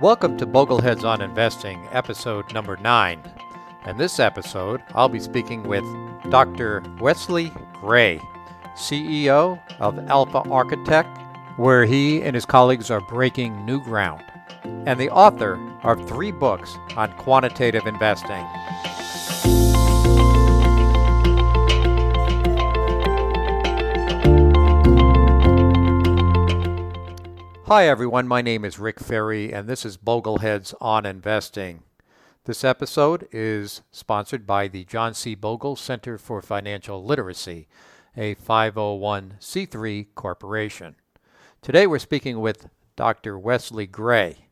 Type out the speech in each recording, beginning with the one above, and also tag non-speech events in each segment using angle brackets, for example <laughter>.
Welcome to Bogleheads on Investing, episode number nine. In this episode, I'll be speaking with Dr. Wesley Gray, CEO of Alpha Architect, where he and his colleagues are breaking new ground, and the author of three books on quantitative investing. Hi, everyone. My name is Rick Ferri, and this is Bogleheads on Investing. This episode is sponsored by the John C. Bogle Center for Financial Literacy, a 501c3 corporation. Today we're speaking with Dr. Wesley Gray.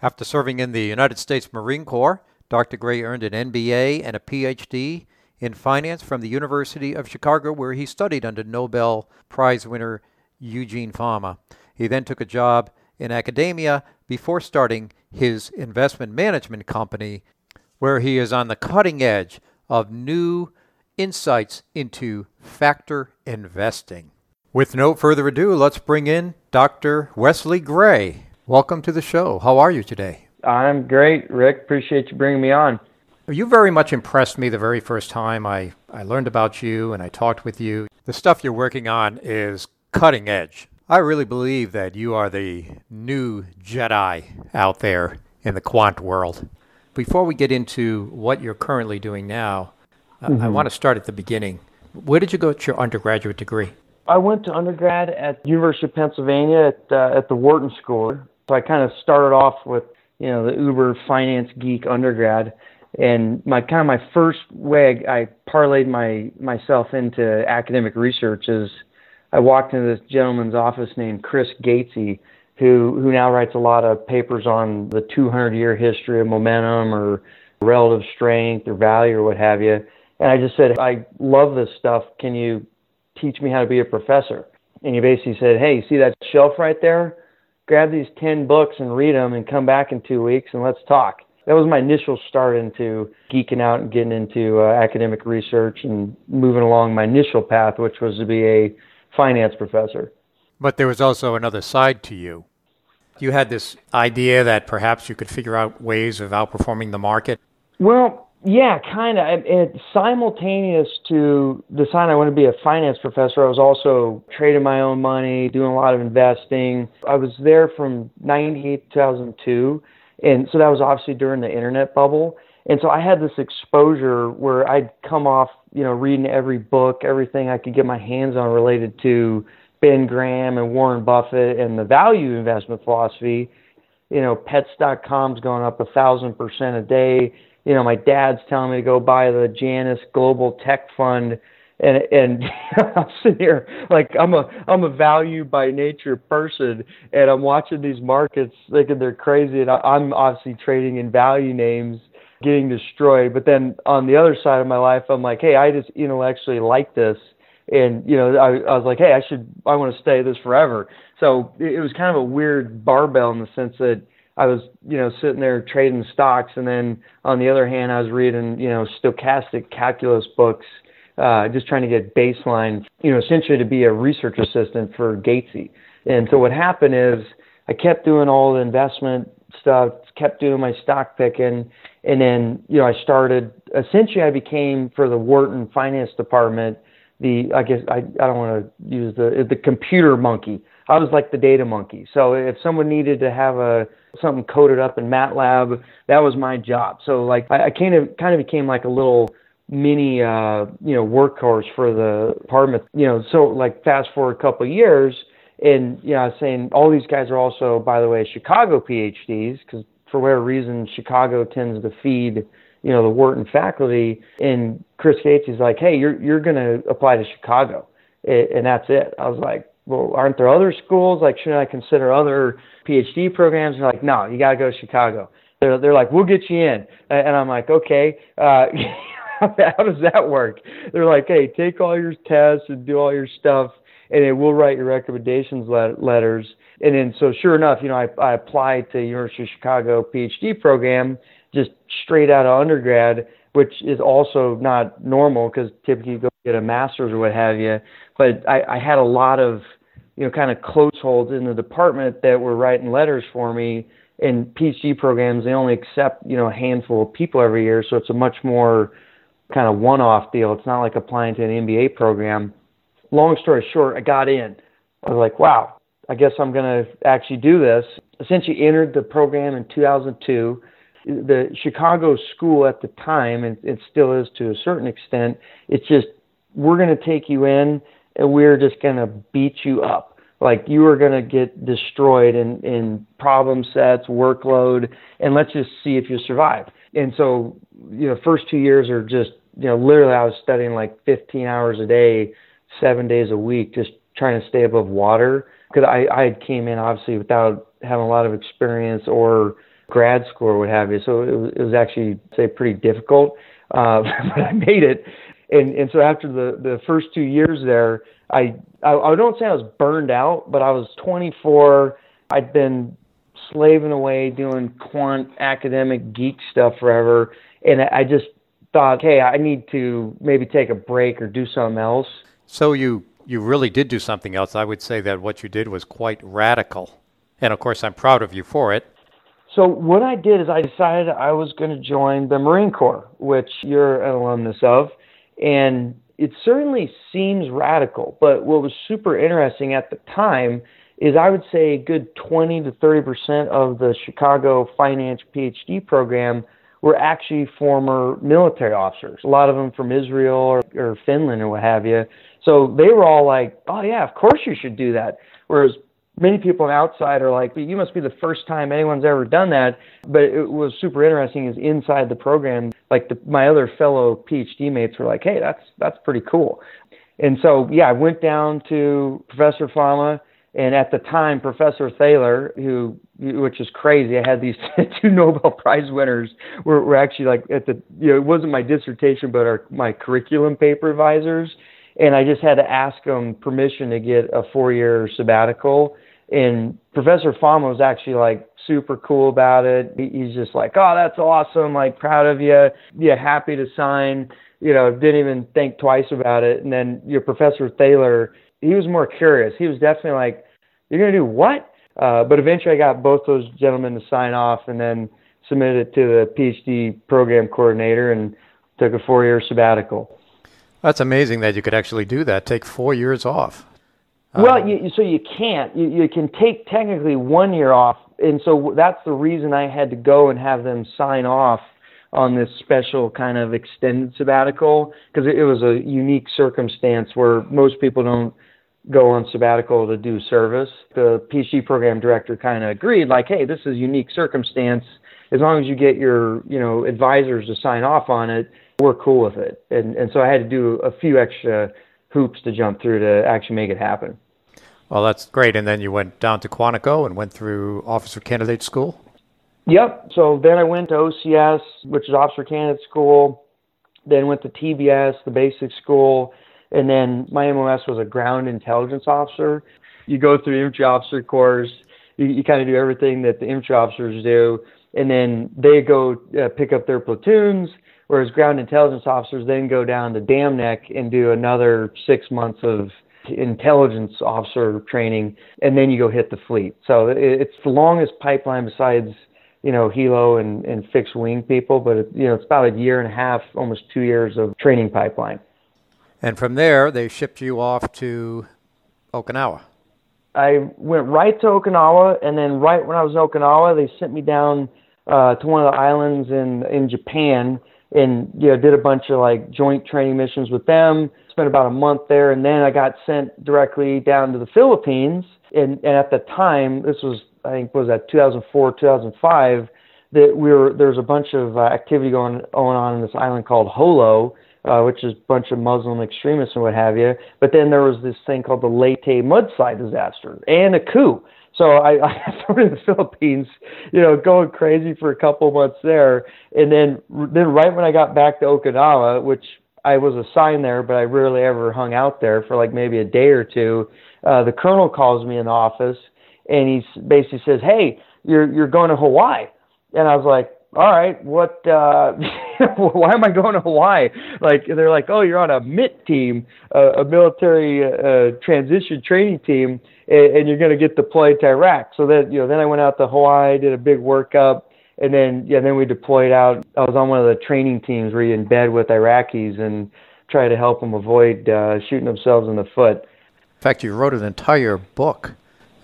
After serving in the United States Marine Corps, Dr. Gray earned an MBA and a PhD in finance from the University of Chicago, where he studied under Nobel Prize winner Eugene Fama. He then took a job in academia before starting his investment management company, where he is on the cutting edge of new insights into factor investing. With no further ado, let's bring in Dr. Wesley Gray. Welcome to the show. How are you today? I'm great, Rick. Appreciate you bringing me on. You very much impressed me the very first time I, I learned about you and I talked with you. The stuff you're working on is cutting edge. I really believe that you are the new Jedi out there in the quant world. Before we get into what you're currently doing now, mm-hmm. I, I want to start at the beginning. Where did you go get your undergraduate degree? I went to undergrad at University of Pennsylvania at, uh, at the Wharton School. So I kind of started off with, you know, the uber finance geek undergrad. And my kind of my first way I, I parlayed my myself into academic research is – I walked into this gentleman's office named Chris Geczy, who who now writes a lot of papers on the 200 year history of momentum or relative strength or value or what have you. And I just said, I love this stuff. Can you teach me how to be a professor? And he basically said, Hey, see that shelf right there? Grab these 10 books and read them and come back in two weeks and let's talk. That was my initial start into geeking out and getting into uh, academic research and moving along my initial path, which was to be a finance professor. But there was also another side to you. You had this idea that perhaps you could figure out ways of outperforming the market. Well, yeah, kind of. And simultaneous to deciding I want to be a finance professor, I was also trading my own money, doing a lot of investing. I was there from 98 to 2002. And so that was obviously during the internet bubble. And so I had this exposure where I'd come off, you know, reading every book, everything I could get my hands on related to Ben Graham and Warren Buffett and the value investment philosophy. You know, pets.com's going up a thousand percent a day. You know, my dad's telling me to go buy the Janus Global Tech Fund and and <laughs> I'm sitting here like I'm a I'm a value by nature person, and I'm watching these markets thinking they're crazy, and I'm obviously trading in value names, getting destroyed. But then on the other side of my life, I'm like, hey, I just intellectually like this. And, you know, I, I was like, hey, I should, I want to stay this forever. So it, it was kind of a weird barbell in the sense that I was, you know, sitting there trading stocks. And then on the other hand, I was reading, you know, stochastic calculus books, uh, just trying to get baseline, you know, essentially to be a research assistant for Geczy. And so what happened is I kept doing all the investment stuff, kept doing my stock picking, and then you know I started. Essentially, I became for the Wharton finance department the I guess I I don't want to use the the computer monkey. I was like the data monkey. So if someone needed to have a something coded up in MATLAB, that was my job. So like I, I kind of kind of became like a little mini uh you know workhorse for the department. You know, so like fast forward a couple of years and you know, I was saying all these guys are also, by the way, Chicago PhDs because for whatever reason Chicago tends to feed you know the Wharton faculty. And Chris Gates is like, hey, you're you're going to apply to Chicago, and that's it. I was like, well, aren't there other schools? Like, shouldn't I consider other PhD programs? And they're like, no, you got to go to Chicago. They're they're like, we'll get you in, and I'm like, okay. Uh, <laughs> how does that work? They're like, hey, take all your tests and do all your stuff and then we'll write your recommendations let- letters. And then, so sure enough, you know, I, I applied to University of Chicago PhD program just straight out of undergrad, which is also not normal because typically you go get a master's or what have you. But I, I had a lot of, you know, kind of close holds in the department that were writing letters for me in PhD programs, they only accept, you know, a handful of people every year. So it's a much more kind of one off deal. It's not like applying to an MBA program. Long story short, I got in. I was like, wow, I guess I'm going to actually do this. Since you entered the program in 2002. The Chicago school at the time, and it still is to a certain extent, it's just, we're going to take you in and we're just going to beat you up like you are going to get destroyed in, in problem sets, workload, and let's just see if you survive. And so, you know, first two years are just, you know, literally I was studying like 15 hours a day, seven days a week, just trying to stay above water. Because I, I came in obviously without having a lot of experience or grad school or what have you. So it was, it was actually, say, pretty difficult. Uh, <laughs> but I made it. And, and so after the, the first two years there, I, I I don't say I was burned out, but I was 24. I'd been slaving away doing quant academic geek stuff forever, and I just thought, hey, I need to maybe take a break or do something else. So you you really did do something else. I would say that what you did was quite radical, and of course, I'm proud of you for it. So what I did is I decided I was going to join the Marine Corps, which you're an alumnus of, and it certainly seems radical, but what was super interesting at the time is I would say a good 20 to 30 percent of the Chicago Finance PhD program were actually former military officers. A lot of them from Israel or, or Finland or what have you. So they were all like, "Oh yeah, of course you should do that." Whereas many people outside are like, you must be the first time anyone's ever done that. But it was super interesting is inside the program, like the, my other fellow PhD mates were like, hey, that's, that's pretty cool. And so, yeah, I went down to Professor Fama and at the time, Professor Thaler, who, which is crazy, I had these <laughs> two Nobel Prize winners were, were actually like at the, you know, it wasn't my dissertation, but our, my curriculum paper advisors and I just had to ask them permission to get a four year sabbatical. And Professor Fama was actually like super cool about it. He's just like, oh, that's awesome. Like, proud of you. Yeah, happy to sign. You know, didn't even think twice about it. And then your Professor Thaler, he was more curious. He was definitely like, you're going to do what? Uh, but eventually I got both those gentlemen to sign off and then submitted it to the PhD program coordinator and took a four year sabbatical. That's amazing that you could actually do that. Take four years off. Well, um, you, so you can't. You, you can take technically one year off, and so that's the reason I had to go and have them sign off on this special kind of extended sabbatical because it, it was a unique circumstance where most people don't go on sabbatical to do service. The PhD program director kind of agreed, like, hey, this is a unique circumstance. As long as you get your, you know, advisors to sign off on it, we're cool with it. And and so I had to do a few extra hoops to jump through to actually make it happen. Well, that's great. And then you went down to Quantico and went through Officer Candidate School? Yep. So then I went to OCS, which is Officer Candidate School. Then went to TBS, the basic school. And then my MOS was a ground intelligence officer. You go through the infantry officer course. You, you kind of do everything that the infantry officers do. And then they go uh, pick up their platoons whereas ground intelligence officers then go down to Dam Neck and do another six months of intelligence officer training, and then you go hit the fleet. So it's the longest pipeline besides you know helo and, and fixed wing people, but it, you know it's about a year and a half, almost two years of training pipeline. And from there, they shipped you off to Okinawa. I went right to Okinawa, and then right when I was in Okinawa, they sent me down uh, to one of the islands in in Japan and you know did a bunch of like joint training missions with them spent about a month there and then i got sent directly down to the philippines and, and at the time this was i think was that 2004 2005 that we were there's a bunch of uh, activity going going on in this island called Jolo uh, which is a bunch of Muslim extremists and what have you. But then there was this thing called the Leyte mudslide disaster and a coup. So I, <laughs> I thrown in the Philippines, you know, going crazy for a couple months there, and then then right when I got back to Okinawa, which I was assigned there, but I rarely ever hung out there for like maybe a day or two. Uh, the colonel calls me in the office, and he basically says, "Hey, you're you're going to Hawaii," and I was like, all right, what, uh, <laughs> why am I going to Hawaii? Like, they're like, oh, you're on a MIT team, uh, a military uh, transition training team, and, and you're going to get deployed to Iraq. So then, you know, then I went out to Hawaii, did a big workup, and then, yeah, then we deployed out. I was on one of the training teams where you in bed with Iraqis and try to help them avoid uh, shooting themselves in the foot. In fact, you wrote an entire book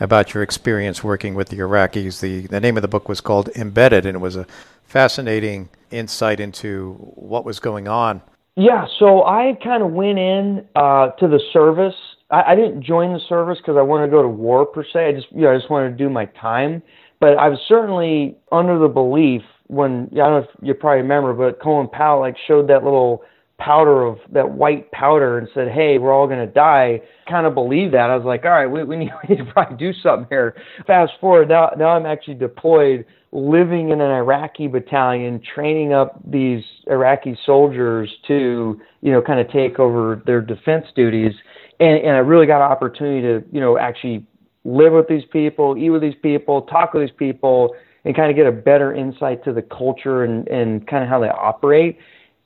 about your experience working with the Iraqis. The, the name of the book was called Embedded, and it was a fascinating insight into what was going on. Yeah, so I kind of went in uh, to the service. I, I didn't join the service because I wanted to go to war per se. I just, you know, I just wanted to do my time. But I was certainly under the belief when I don't know if you probably remember, but Colin Powell like showed that little powder of that white powder and said, "Hey, we're all going to die." Kind of believe that. I was like, "All right, we, we, need, <laughs> we need to probably do something here." Fast forward now, now I'm actually deployed, living in an Iraqi battalion, training up these Iraqi soldiers to, you know, kind of take over their defense duties, and, and I really got an opportunity to, you know, actually live with these people, eat with these people, talk with these people, and kind of get a better insight to the culture and and kind of how they operate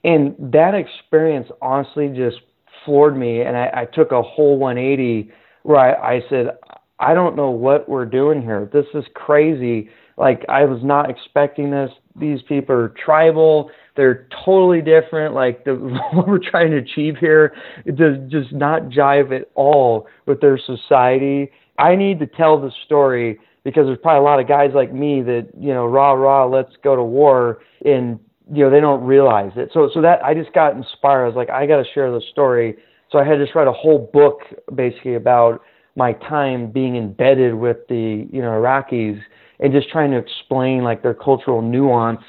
and that experience honestly just floored me. And I, I took a whole 180 where I, I said, I don't know what we're doing here. This is crazy. Like, I was not expecting this. These people are tribal. They're totally different. Like, the, <laughs> what we're trying to achieve here it does just not jive at all with their society. I need to tell the story because there's probably a lot of guys like me that, you know, rah, rah, let's go to war. And you know they don't realize it. So so that I just got inspired. I was like, I got to share the story. So I had to just write a whole book basically about my time being embedded with the you know Iraqis and just trying to explain like their cultural nuance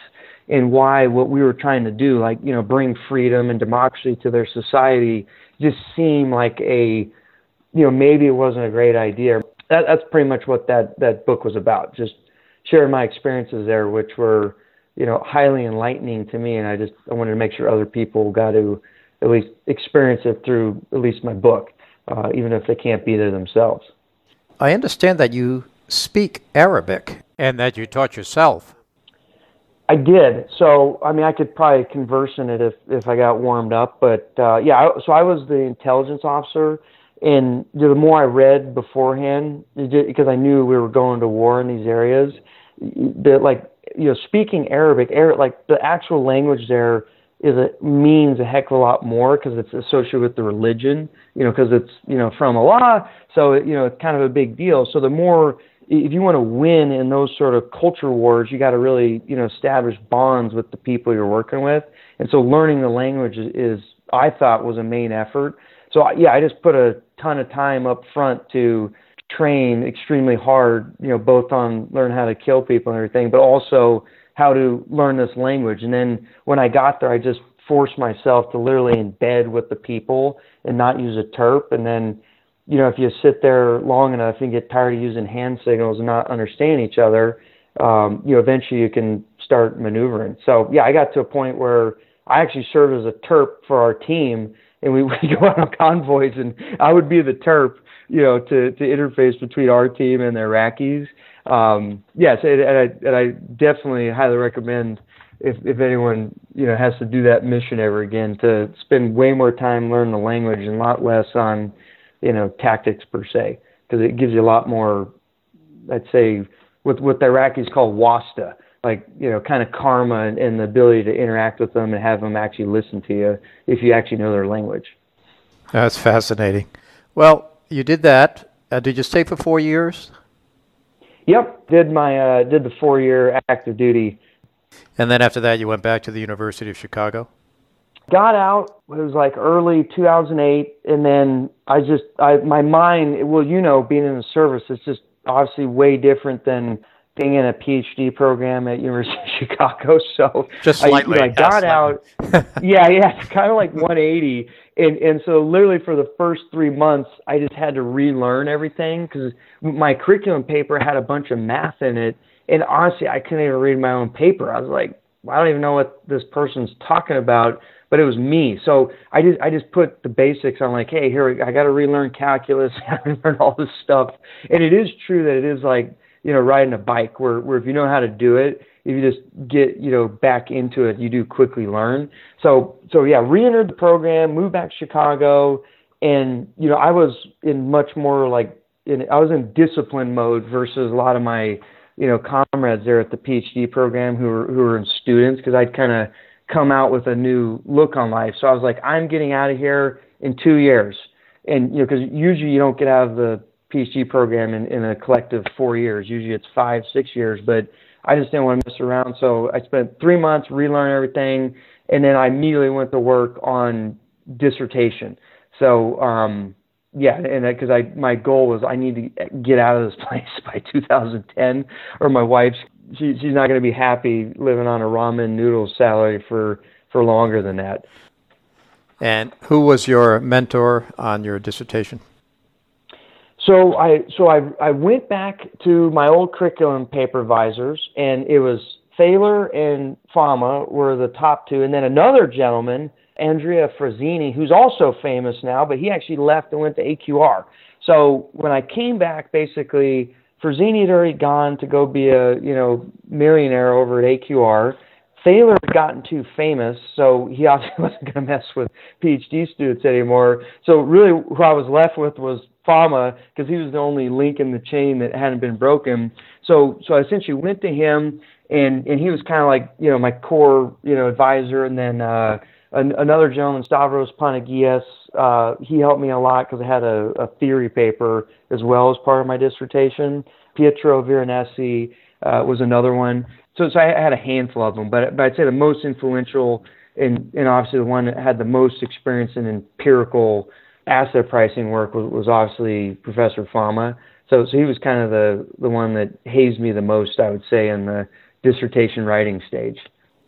and why what we were trying to do, like you know, bring freedom and democracy to their society, just seemed like a you know maybe it wasn't a great idea. That, that's pretty much what that that book was about. Just sharing my experiences there, which were you know, highly enlightening to me. And I just I wanted to make sure other people got to at least experience it through at least my book, uh, even if they can't be there themselves. I understand that you speak Arabic and that you taught yourself. I did. So, I mean, I could probably converse in it if, if I got warmed up. But uh, yeah, so I was the intelligence officer. And the more I read beforehand, because I knew we were going to war in these areas, that like you know, speaking Arabic, Arabic, like the actual language there is a means a heck of a lot more because it's associated with the religion, you know, because it's you know from Allah, so it, you know it's kind of a big deal. So the more if you want to win in those sort of culture wars, you got to really you know establish bonds with the people you're working with, and so learning the language is, is I thought was a main effort. So yeah, I just put a ton of time up front to train extremely hard, you know, both on learn how to kill people and everything, but also how to learn this language. And then when I got there, I just forced myself to literally embed with the people and not use a terp. And then, you know, if you sit there long enough and get tired of using hand signals and not understand each other, um, you know, eventually you can start maneuvering. So yeah, I got to a point where I actually served as a terp for our team and we <laughs> would go out on convoys and I would be the terp you know, to, to interface between our team and the Iraqis. Um, yes, and, and, I, and I definitely highly recommend if, if anyone, you know, has to do that mission ever again to spend way more time learning the language and a lot less on, you know, tactics per se, because it gives you a lot more, I'd say, what, what the Iraqis call wasta, like, you know, kind of karma and, and the ability to interact with them and have them actually listen to you if you actually know their language. That's fascinating. Well, you did that. Uh, did you stay for four years? Yep, did my uh, did the four year active duty. And then after that, you went back to the University of Chicago. Got out. It was like early 2008, and then I just I my mind. Well, you know, being in the service, it's just obviously way different than being in a PhD program at University of <laughs> Chicago. So just slightly, I, you know, I got out. <laughs> yeah, yeah, it's kind of like 180 and and so literally for the first three months i just had to relearn everything because my curriculum paper had a bunch of math in it and honestly i couldn't even read my own paper i was like i don't even know what this person's talking about but it was me so i just i just put the basics on like hey here i got to relearn calculus <laughs> i got to learn all this stuff and it is true that it is like you know riding a bike where where if you know how to do it if you just get you know back into it, you do quickly learn. So so yeah, re-entered the program, moved back to Chicago, and you know I was in much more like in, I was in discipline mode versus a lot of my you know comrades there at the PhD program who were who were students because I'd kind of come out with a new look on life. So I was like, I'm getting out of here in two years, and you know because usually you don't get out of the PhD program in, in a collective four years. Usually it's five, six years, but I just didn't want to mess around. So I spent three months relearning everything, and then I immediately went to work on dissertation. So um, yeah, and because I my goal was I need to get out of this <laughs> place by 2010, or my wife's she, she's not going to be happy living on a ramen noodle salary for for longer than that. And who was your mentor on your dissertation? So I so I I went back to my old curriculum paper advisors, and it was Thaler and Fama were the top two, and then another gentleman, Andrea Frazzini, who's also famous now, but he actually left and went to AQR. So when I came back, basically Frazzini had already gone to go be a you know millionaire over at AQR. Thaler had gotten too famous, so he <laughs> obviously wasn't going to mess with PhD students anymore. So really, who I was left with was Fama because he was the only link in the chain that hadn't been broken. So so I essentially went to him, and and he was kind of like you know my core you know advisor, and then uh, an, another gentleman, Stavros Panageas, uh, he helped me a lot because I had a, a theory paper as well as part of my dissertation. Pietro Veronesi uh, was another one. So, so I had a handful of them, but, but I'd say the most influential and, and obviously the one that had the most experience in empirical asset pricing work was, was obviously Professor Fama. So, so he was kind of the, the one that hazed me the most, I would say, in the dissertation writing stage.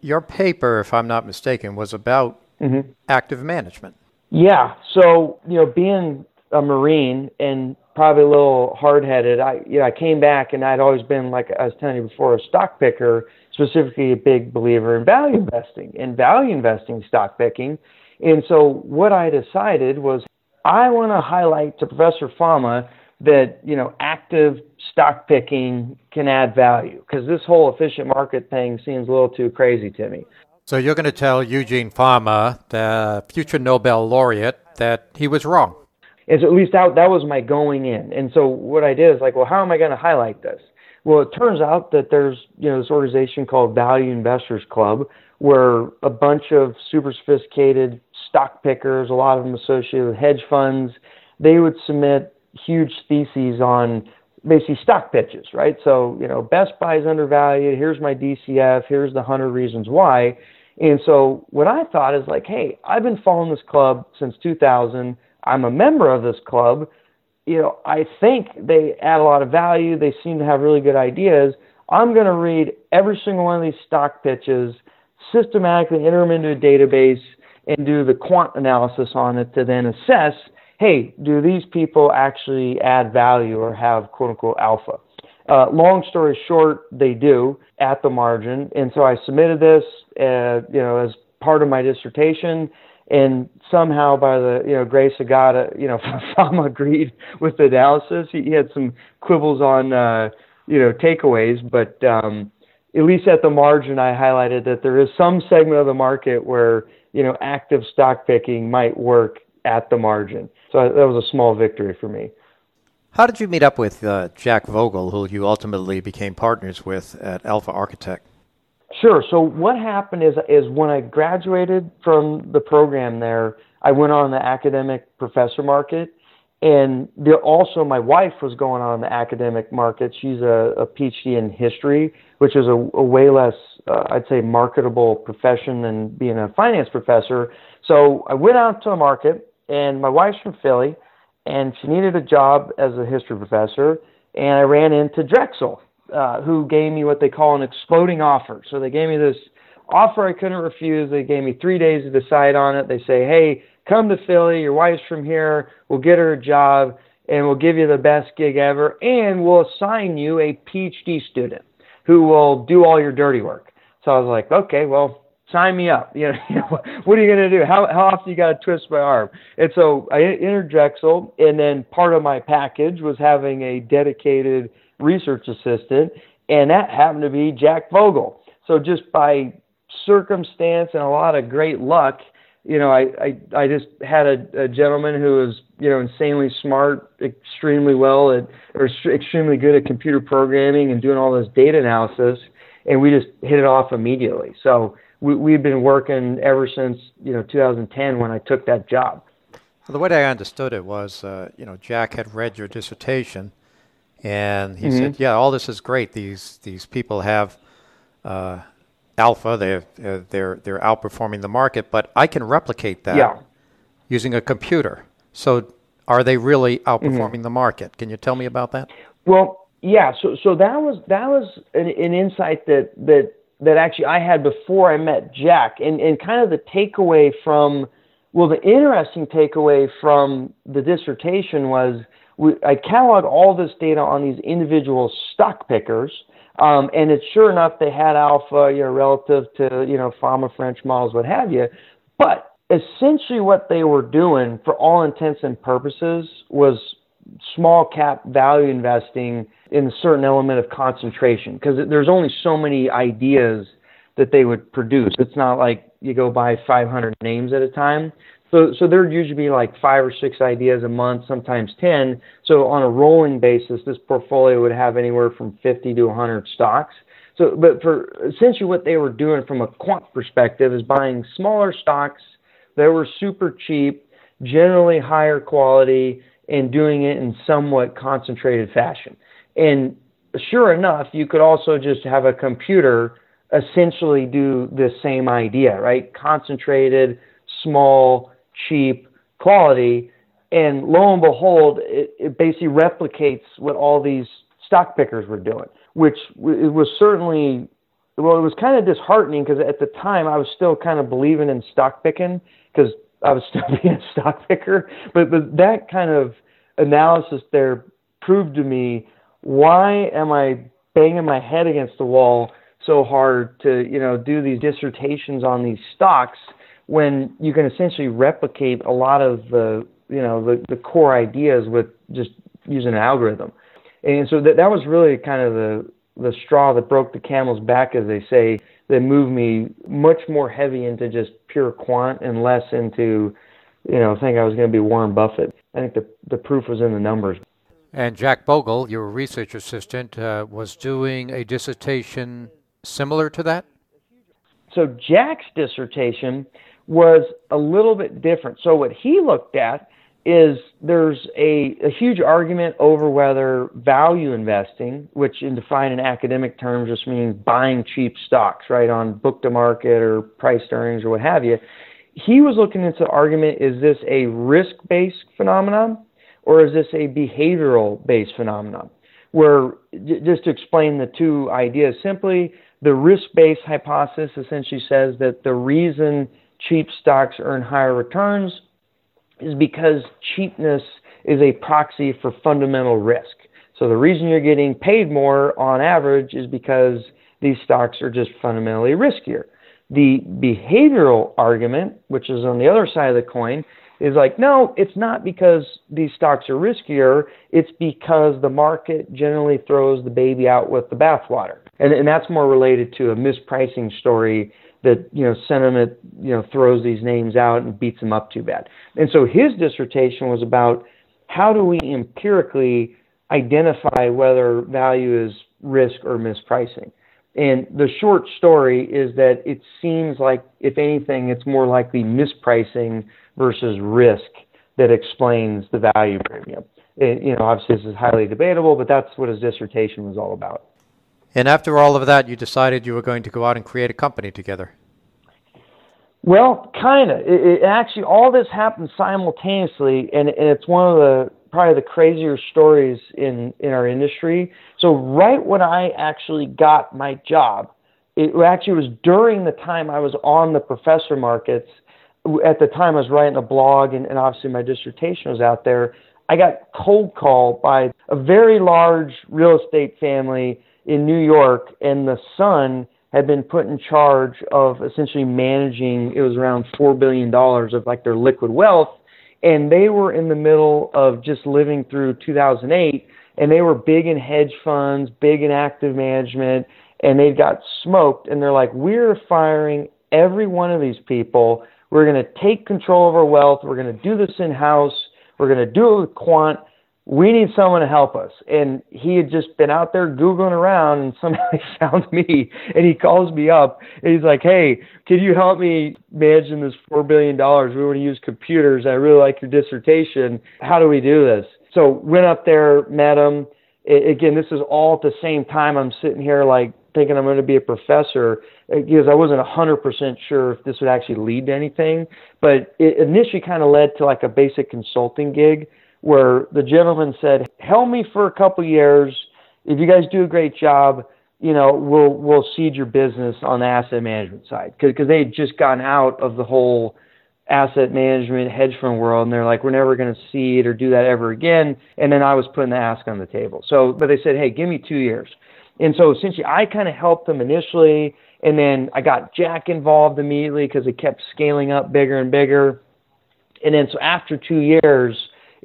Your paper, if I'm not mistaken, was about mm-hmm. active management. Yeah. So, you know, being a Marine and probably a little hard headed, I you know, I came back and I'd always been like I was telling you before, a stock picker, specifically a big believer in value investing and value investing stock picking. And so what I decided was I want to highlight to Professor Fama that you know active stock picking can add value because this whole efficient market thing seems a little too crazy to me. So you're going to tell Eugene Fama, the future Nobel laureate, that he was wrong. Is at least that, that was my going in. And so what I did is like, well, how am I going to highlight this? Well, it turns out that there's you know this organization called Value Investors Club, where a bunch of super sophisticated stock pickers, a lot of them associated with hedge funds, they would submit huge theses on basically stock pitches, right? So, you know, Best Buy is undervalued. Here's my DCF. Here's the 100 reasons why. And so, what I thought is like, hey, I've been following this club since 2000. I'm a member of this club. You know, I think they add a lot of value. They seem to have really good ideas. I'm going to read every single one of these stock pitches, systematically enter them into a database, and do the quant analysis on it to then assess hey, do these people actually add value or have quote unquote alpha? Uh, long story short, they do at the margin. And so I submitted this, uh, you know, as part of my dissertation. And somehow, by the you know grace of God, uh, you know, <laughs> Fama agreed with the analysis. He, he had some quibbles on uh, you know takeaways, but um, at least at the margin, I highlighted that there is some segment of the market where you know active stock picking might work at the margin. So that was a small victory for me. How did you meet up with uh, Jack Vogel, who you ultimately became partners with at Alpha Architect? Sure. So what happened is is when I graduated from the program there, I went on the academic professor market, and the, also my wife was going on the academic market. She's a, a PhD in history, which is a, a way less, uh, I'd say, marketable profession than being a finance professor. So I went out to the market and my wife's from Philly, and she needed a job as a history professor, and I ran into Drexel, uh, who gave me what they call an exploding offer. So they gave me this offer I couldn't refuse. They gave me three days to decide on it. They say, hey, come to Philly. Your wife's from here. We'll get her a job, and we'll give you the best gig ever, and we'll assign you a PhD student who will do all your dirty work. So I was like, okay, well, sign me up. <laughs> You know, what are you going to do? How, how often you got to twist my arm? And so I entered Drexel, and then part of my package was having a dedicated research assistant, and that happened to be Jack Vogel. So just by circumstance and a lot of great luck, you know, I, I, I just had a, a gentleman who was, you know, insanely smart, extremely well at, or extremely good at computer programming and doing all this data analysis. And we just hit it off immediately. So we, we've been working ever since, you know, 2010 when I took that job. Well, the way I understood it was, uh, you know, Jack had read your dissertation and he mm-hmm. said, yeah, all this is great. These, these people have, uh, alpha. They're uh, they're they're outperforming the market, but I can replicate that yeah. using a computer. So are they really outperforming mm-hmm. the market? Can you tell me about that? Well, yeah. So so that was that was an, an insight that that that actually I had before I met Jack, and and kind of the takeaway from well, the interesting takeaway from the dissertation was we, I cataloged all this data on these individual stock pickers um, and it's sure enough they had alpha, you know, relative to you know Fama French models, what have you. But essentially, what they were doing, for all intents and purposes, was small cap value investing in a certain element of concentration because there's only so many ideas that they would produce. It's not like you go buy 500 names at a time. So, so there'd usually be like five or six ideas a month, sometimes 10. So on a rolling basis, this portfolio would have anywhere from 50 to 100 stocks. So, but for essentially what they were doing from a quant perspective is buying smaller stocks that were super cheap, generally higher quality, and doing it in somewhat concentrated fashion. And sure enough, you could also just have a computer essentially do the same idea, right? Concentrated, small, cheap, quality, and lo and behold, it, it basically replicates what all these stock pickers were doing, which it was certainly well, it was kind of disheartening because at the time I was still kind of believing in stock picking because I was <laughs> still being a stock picker. But but that kind of analysis there proved to me why am I banging my head against the wall so hard to you know do these dissertations on these stocks when you can essentially replicate a lot of the you know the, the core ideas with just using an algorithm and so that that was really kind of the the straw that broke the camel's back as they say that moved me much more heavy into just pure quant and less into you know think I was going to be Warren Buffett. I think the the proof was in the numbers. And Jack Bogle your research assistant uh, was doing a dissertation similar to that? So Jack's dissertation was a little bit different. So what he looked at is there's a, a huge argument over whether value investing, which in defined in academic terms just means buying cheap stocks, right, on book to market or price earnings or what have you. He was looking into the argument is this a risk based phenomenon or is this a behavioral based phenomenon? Where, just to explain the two ideas simply, the risk based hypothesis essentially says that the reason cheap stocks earn higher returns is because cheapness is a proxy for fundamental risk. So the reason you're getting paid more on average is because these stocks are just fundamentally riskier. The behavioral argument, which is on the other side of the coin, is like, no, it's not because these stocks are riskier. It's because the market generally throws the baby out with the bathwater. And, and that's more related to a mispricing story that you know sentiment you know throws these names out and beats them up too bad. And so his dissertation was about how do we empirically identify whether value is risk or mispricing. And the short story is that it seems like, if anything, it's more likely mispricing versus risk that explains the value premium. It, you know, obviously this is highly debatable, but that's what his dissertation was all about. And after all of that, you decided you were going to go out and create a company together. Well, kind of. It, it, actually, all this happened simultaneously, and, and it's one of the probably the crazier stories in in our industry. So, right when I actually got my job, it actually was during the time I was on the professor markets. At the time, I was writing a blog, and, and obviously my dissertation was out there. I got cold called by a very large real estate family in New York, and the son had been put in charge of essentially managing. It was around four billion dollars of like their liquid wealth, and they were in the middle of just living through 2008, and they were big in hedge funds, big in active management, and they got smoked. And they're like, we're firing every one of these people. We're going to take control of our wealth. We're going to do this in house. We're going to do it with quant. We need someone to help us. And he had just been out there Googling around and somehow <laughs> he found me and he calls me up and he's like, Hey, can you help me managing this $4 billion? We want to use computers. I really like your dissertation. How do we do this? So went up there, met him. Again, this is all at the same time. I'm sitting here like thinking I'm going to be a professor because I wasn't a 100% sure if this would actually lead to anything. But it initially kind of led to like a basic consulting gig where the gentleman said, "Help me for a couple years. If you guys do a great job, you know, we'll we'll seed your business on the asset management side because they had just gotten out of the whole asset management hedge fund world and they're like we're never going to seed or do that ever again and then i was putting the ask on the table so but they said hey give me two years and so essentially i kind of helped them initially and then I got Jack involved immediately because it kept scaling up bigger and bigger. And then so after two years,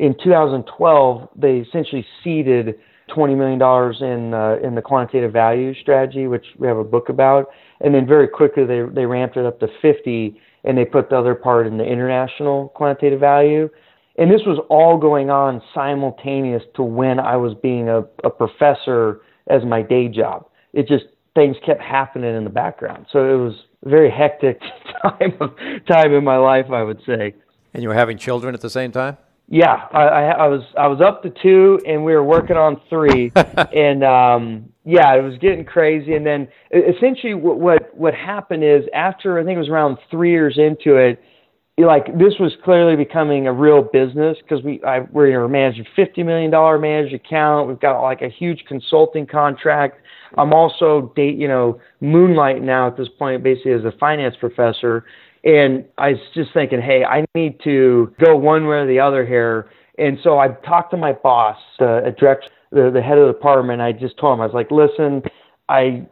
in 2012, they essentially seeded $20 million in uh, in the quantitative value strategy, which we have a book about. And then very quickly they they ramped it up to 50, and they put the other part in the international quantitative value. And this was all going on simultaneous to when I was being a, a professor as my day job. It just things kept happening in the background. So it was a very hectic <laughs> time of, time in my life, I would say. And you were having children at the same time? Yeah, I, I, I was I was up to two, and we were working on three, <laughs> and um, yeah, it was getting crazy. And then essentially, what, what what happened is after I think it was around three years into it, like this was clearly becoming a real business because we I, we're you know, managing fifty million dollar managed account. We've got like a huge consulting contract I'm also date, you know, moonlight now at this point, basically as a finance professor. And I was just thinking, hey, I need to go one way or the other here. And so I talked to my boss, uh, direct, the, the head of the department. I just told him, I was like, listen, I,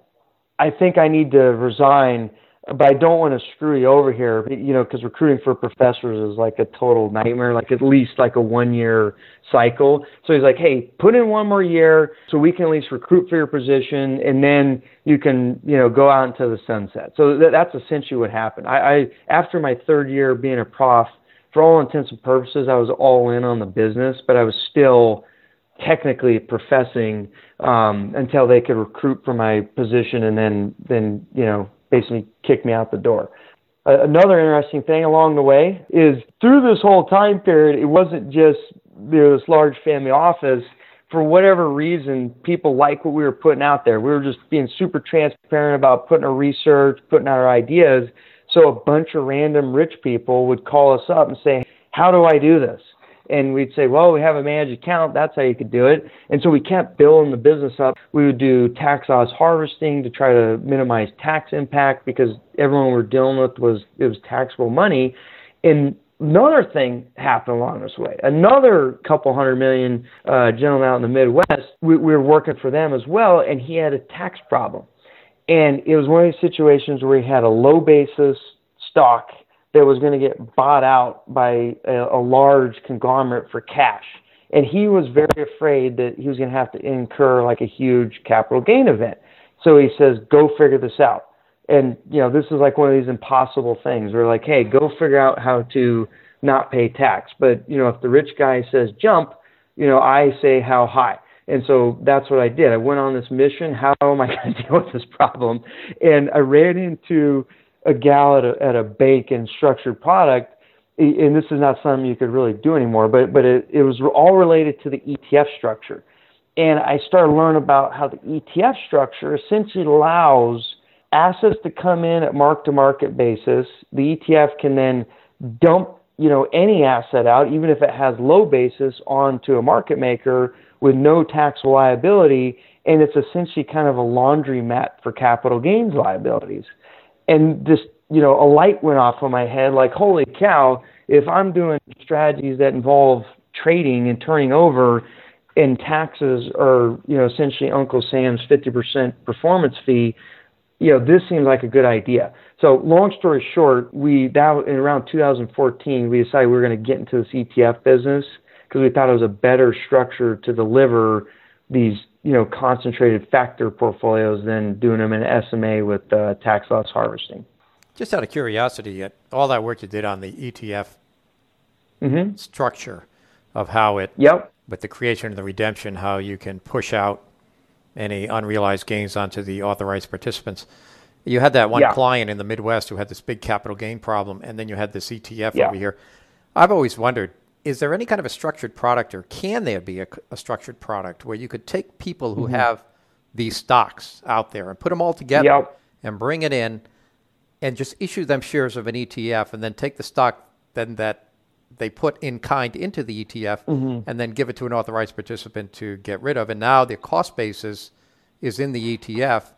I think I need to resign but I don't want to screw you over here, you know, because recruiting for professors is like a total nightmare, like at least like a one year cycle. So he's like, hey, put in one more year so we can at least recruit for your position and then you can, you know, go out into the sunset. So th- that's essentially what happened. I, I, after my third year being a prof, for all intents and purposes, I was all in on the business, but I was still technically professing um, until they could recruit for my position and then, then, you know, basically kicked me out the door. Another interesting thing along the way is through this whole time period, it wasn't just you know, this large family office. For whatever reason, people liked what we were putting out there. We were just being super transparent about putting our research, putting our ideas. So a bunch of random rich people would call us up and say, How do I do this? And we'd say, well, we have a managed account. That's how you could do it. And so we kept building the business up. We would do tax loss harvesting to try to minimize tax impact because everyone we we're dealing with was it was taxable money. And another thing happened along this way. Another couple hundred million uh, gentleman out in the Midwest, we, we were working for them as well, and he had a tax problem. And it was one of these situations where he had a low basis stock that was going to get bought out by a, a large conglomerate for cash. And he was very afraid that he was going to have to incur like a huge capital gain event. So he says, go figure this out. And, you know, this is like one of these impossible things. We're like, hey, go figure out how to not pay tax. But, you know, if the rich guy says jump, you know, I say how high. And so that's what I did. I went on this mission. How am I going <laughs> to deal with this problem? And I ran into a gal at a, at a and structured product, and this is not something you could really do anymore, but, but it, it was all related to the ETF structure. And I started learning about how the ETF structure essentially allows assets to come in at mark to market basis. The ETF can then dump you know any asset out, even if it has low basis, onto a market maker with no tax liability, and it's essentially kind of a laundry mat for capital gains liabilities and just you know a light went off on my head like holy cow if i'm doing strategies that involve trading and turning over and taxes are you know essentially uncle sam's 50% performance fee you know this seems like a good idea. So long story short we that in around 2014 we decided we were going to get into this etf business because we thought it was a better structure to deliver these you know, concentrated factor portfolios than doing them in SMA with uh, tax loss harvesting. Just out of curiosity, all that work you did on the ETF mm-hmm. structure of how it, yep. with the creation and the redemption, how you can push out any unrealized gains onto the authorized participants. You had that one yeah. client in the Midwest who had this big capital gain problem, and then you had this ETF yeah. over here. I've always wondered is there any kind of a structured product, or can there be a, a structured product where you could take people who mm-hmm. have these stocks out there and put them all together yep. and bring it in and just issue them shares of an ETF and then take the stock then that they put in kind into the ETF mm-hmm. and then give it to an authorized participant to get rid of. And now the cost basis is in the ETF.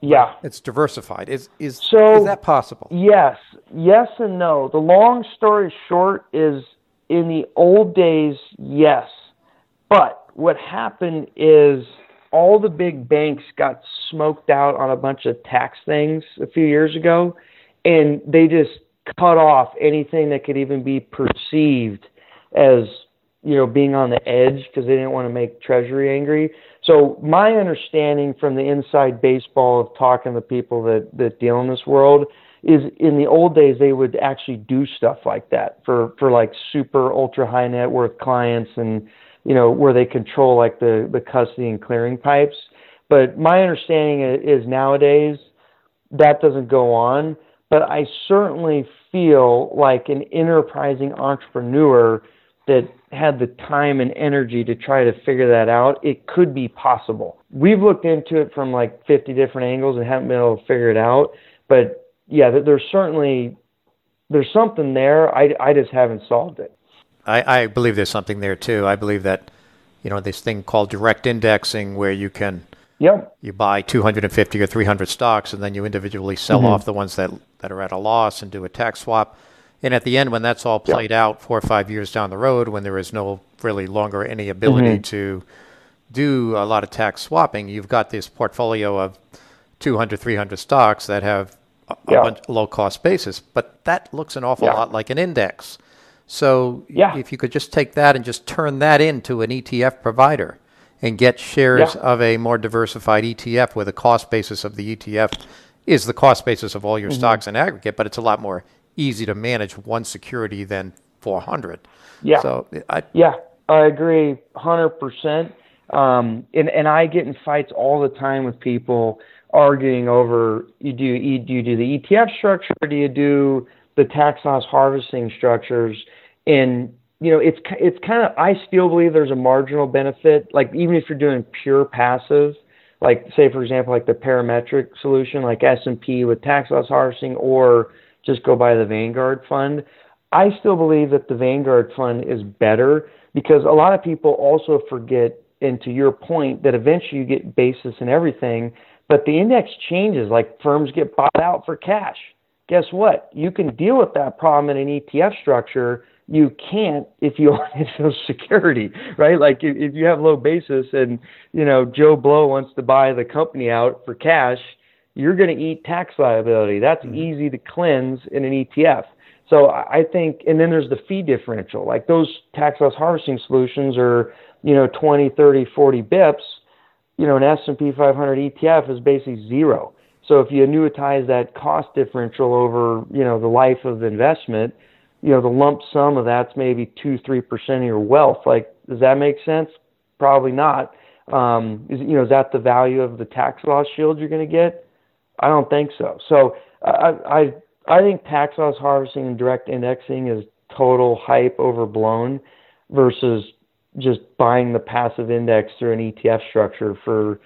Yeah. It's diversified. Is is so, is that possible? Yes. Yes and no. The long story short is in the old days, yes. But what happened is all the big banks got smoked out on a bunch of tax things a few years ago, and they just cut off anything that could even be perceived as you know being on the edge because they didn't want to make Treasury angry. So my understanding from the inside baseball of talking to people that that deal in this world is in the old days they would actually do stuff like that for for like super ultra high net worth clients and you know where they control like the the custody and clearing pipes but my understanding is nowadays that doesn't go on but i certainly feel like an enterprising entrepreneur that had the time and energy to try to figure that out, it could be possible. We've looked into it from like 50 different angles and haven't been able to figure it out. But yeah, there's certainly there's something there. I, I just haven't solved it. I, I believe there's something there too. I believe that you know this thing called direct indexing, where you can yep. you buy 250 or 300 stocks, and then you individually sell mm-hmm. off the ones that that are at a loss and do a tax swap. And at the end, when that's all played yep. out, four or five years down the road, when there is no really longer any ability mm-hmm. to do a lot of tax swapping, you've got this portfolio of 200, 300 stocks that have a, yeah. bunch, low cost basis, but that looks an awful yeah. lot like an index. So yeah. if you could just take that and just turn that into an ETF provider and get shares of a more diversified ETF where the cost basis of the ETF is the cost basis of all your mm-hmm. stocks in aggregate, but it's a lot more easy to manage one security than 400. Yeah. So I, yeah, I agree 100%. Um, and, and I get in fights all the time with people arguing over you do you, do you do the ETF structure? Or do you do the tax loss harvesting structures? And you know it's it's kind of I still believe there's a marginal benefit. Like even if you're doing pure passive like say for example like the parametric solution like S&P with tax loss harvesting or just go by the Vanguard fund I still believe that the Vanguard fund is better because a lot of people also forget and to your point that eventually you get basis in everything but the index changes, like firms get bought out for cash. Guess what? You can deal with that problem in an ETF structure. You can't if you <laughs> own Social Security, right? Like if you have low basis and you know Joe Blow wants to buy the company out for cash, you're going to eat tax liability. That's mm-hmm. easy to cleanse in an ETF. So I think, and then there's the fee differential. Like those tax loss harvesting solutions are, you know, 20, 30, 40 bips you know, an S&P 500 ETF is basically zero. So if you annuitize that cost differential over, you know, the life of the investment, you know, the lump sum of that's maybe two, three percent of your wealth. Like, does that make sense? Probably not. Um, is you know, is that the value of the tax loss shield you're going to get? I don't think so. So I, I, I think tax loss harvesting and direct indexing is total hype overblown versus just buying the passive index through an ETF structure for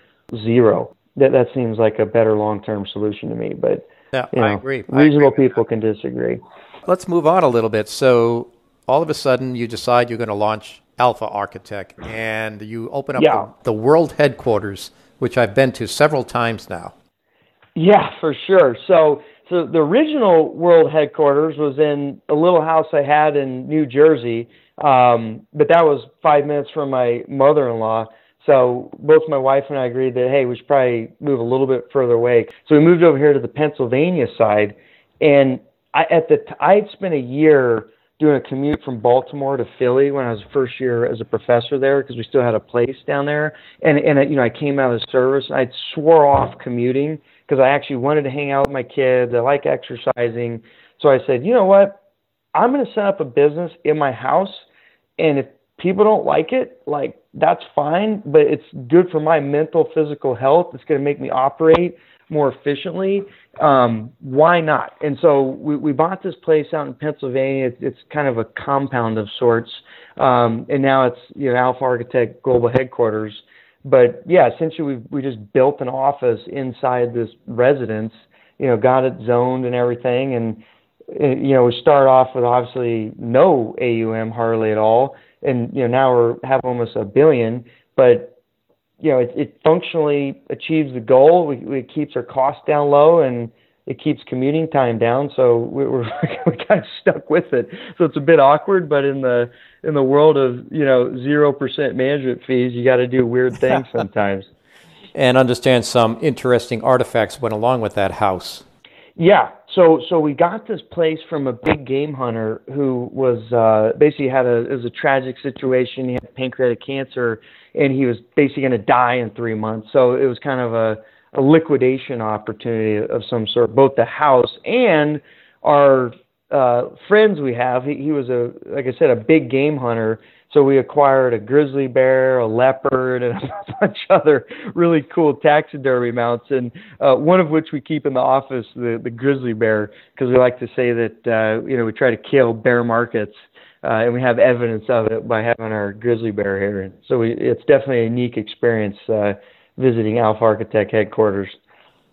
zero. That that seems like a better long term solution to me. But yeah, you know, I agree. Reasonable I agree people can disagree. Let's move on a little bit. So all of a sudden you decide you're going to launch Alpha Architect and you open up yeah. the, the world headquarters, which I've been to several times now. Yeah, for sure. So so the original world headquarters was in a little house I had in New Jersey um, but that was five minutes from my mother-in-law. So both my wife and I agreed that hey, we should probably move a little bit further away. So we moved over here to the Pennsylvania side, and I at the t- I had spent a year doing a commute from Baltimore to Philly when I was first year as a professor there because we still had a place down there. And and you know I came out of service. I swore off commuting because I actually wanted to hang out with my kids. I like exercising. So I said, you know what? I'm going to set up a business in my house, and if people don't like it, like that's fine, but it's good for my mental, physical health. It's going to make me operate more efficiently. Um, why not? And so we, we bought this place out in Pennsylvania. It's, it's kind of a compound of sorts. Um, and now it's, you know, Alpha Architect Global Headquarters. But yeah, essentially we we just built an office inside this residence, you know, got it zoned and everything. And, Eh, you know, we start off with obviously no AUM hardly at all. And, you know, now we're have almost a billion, but you know, it, it functionally achieves the goal. We, we, it keeps our costs down low and it keeps commuting time down. So we, we're <laughs> we kind of stuck with it. So it's a bit awkward, but in the in the world of you know zero percent management fees, you got to do weird things <laughs> sometimes. and understand some interesting artifacts went along with that house. Yeah, so so we got this place from a big game hunter who was uh, basically had a it was a tragic situation. He had pancreatic cancer, and he was basically going to die in three months. So it was kind of a, a liquidation opportunity of some sort. Both the house and our uh, friends we have. He, he was a like I said a big game hunter so we acquired a grizzly bear, a leopard, and <laughs> a bunch of other really cool taxidermy mounts, and uh, one of which we keep in the office, the, the grizzly bear, because we like to say that uh, you know we try to kill bear markets, uh, and we have evidence of it by having our grizzly bear here. So we, it's definitely a unique experience uh, visiting Alpha Architect headquarters.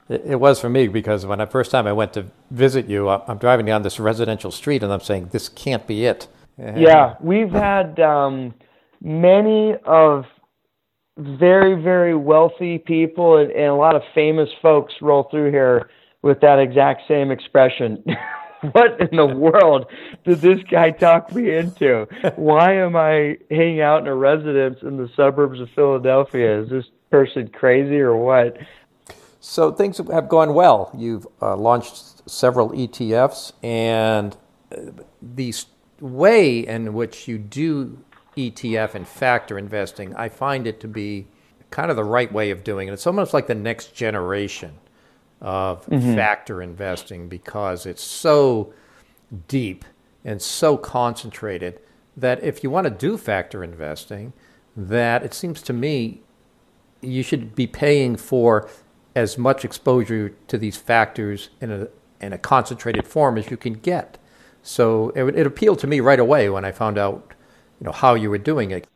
It was for me because when the first time I went to visit you, I'm driving down this residential street and I'm saying, this can't be it. Yeah, we've had um, many of very, very wealthy people and, and a lot of famous folks roll through here with that exact same expression. <laughs> what in the world did this guy talk me into? Why am I hanging out in a residence in the suburbs of Philadelphia? Is this person crazy or what? So things have gone well. You've uh, launched several ETFs, and uh, these way in which you do ETF and factor investing, I find it to be kind of the right way of doing it. It's almost like the next generation of mm-hmm. factor investing because it's so deep and so concentrated that if you want to do factor investing, that it seems to me you should be paying for as much exposure to these factors in a in a concentrated form as you can get. So it, it appealed to me right away when I found out, you know, how you were doing it.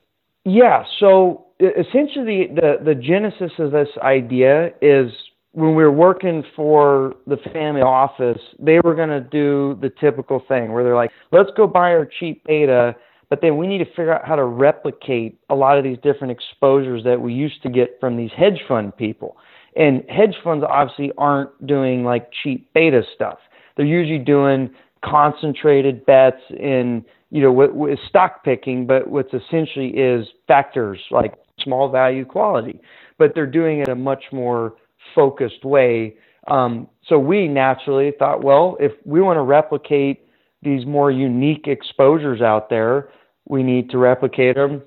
Yeah. So essentially, the the genesis of this idea is when we were working for the family office, they were going to do the typical thing where they're like, let's go buy our cheap beta, but then we need to figure out how to replicate a lot of these different exposures that we used to get from these hedge fund people. And hedge funds obviously aren't doing like cheap beta stuff. They're usually doing concentrated bets in you know is stock picking, but what's essentially is factors like small value quality, but they're doing it a much more focused way. Um, so we naturally thought, well, if we want to replicate these more unique exposures out there, we need to replicate them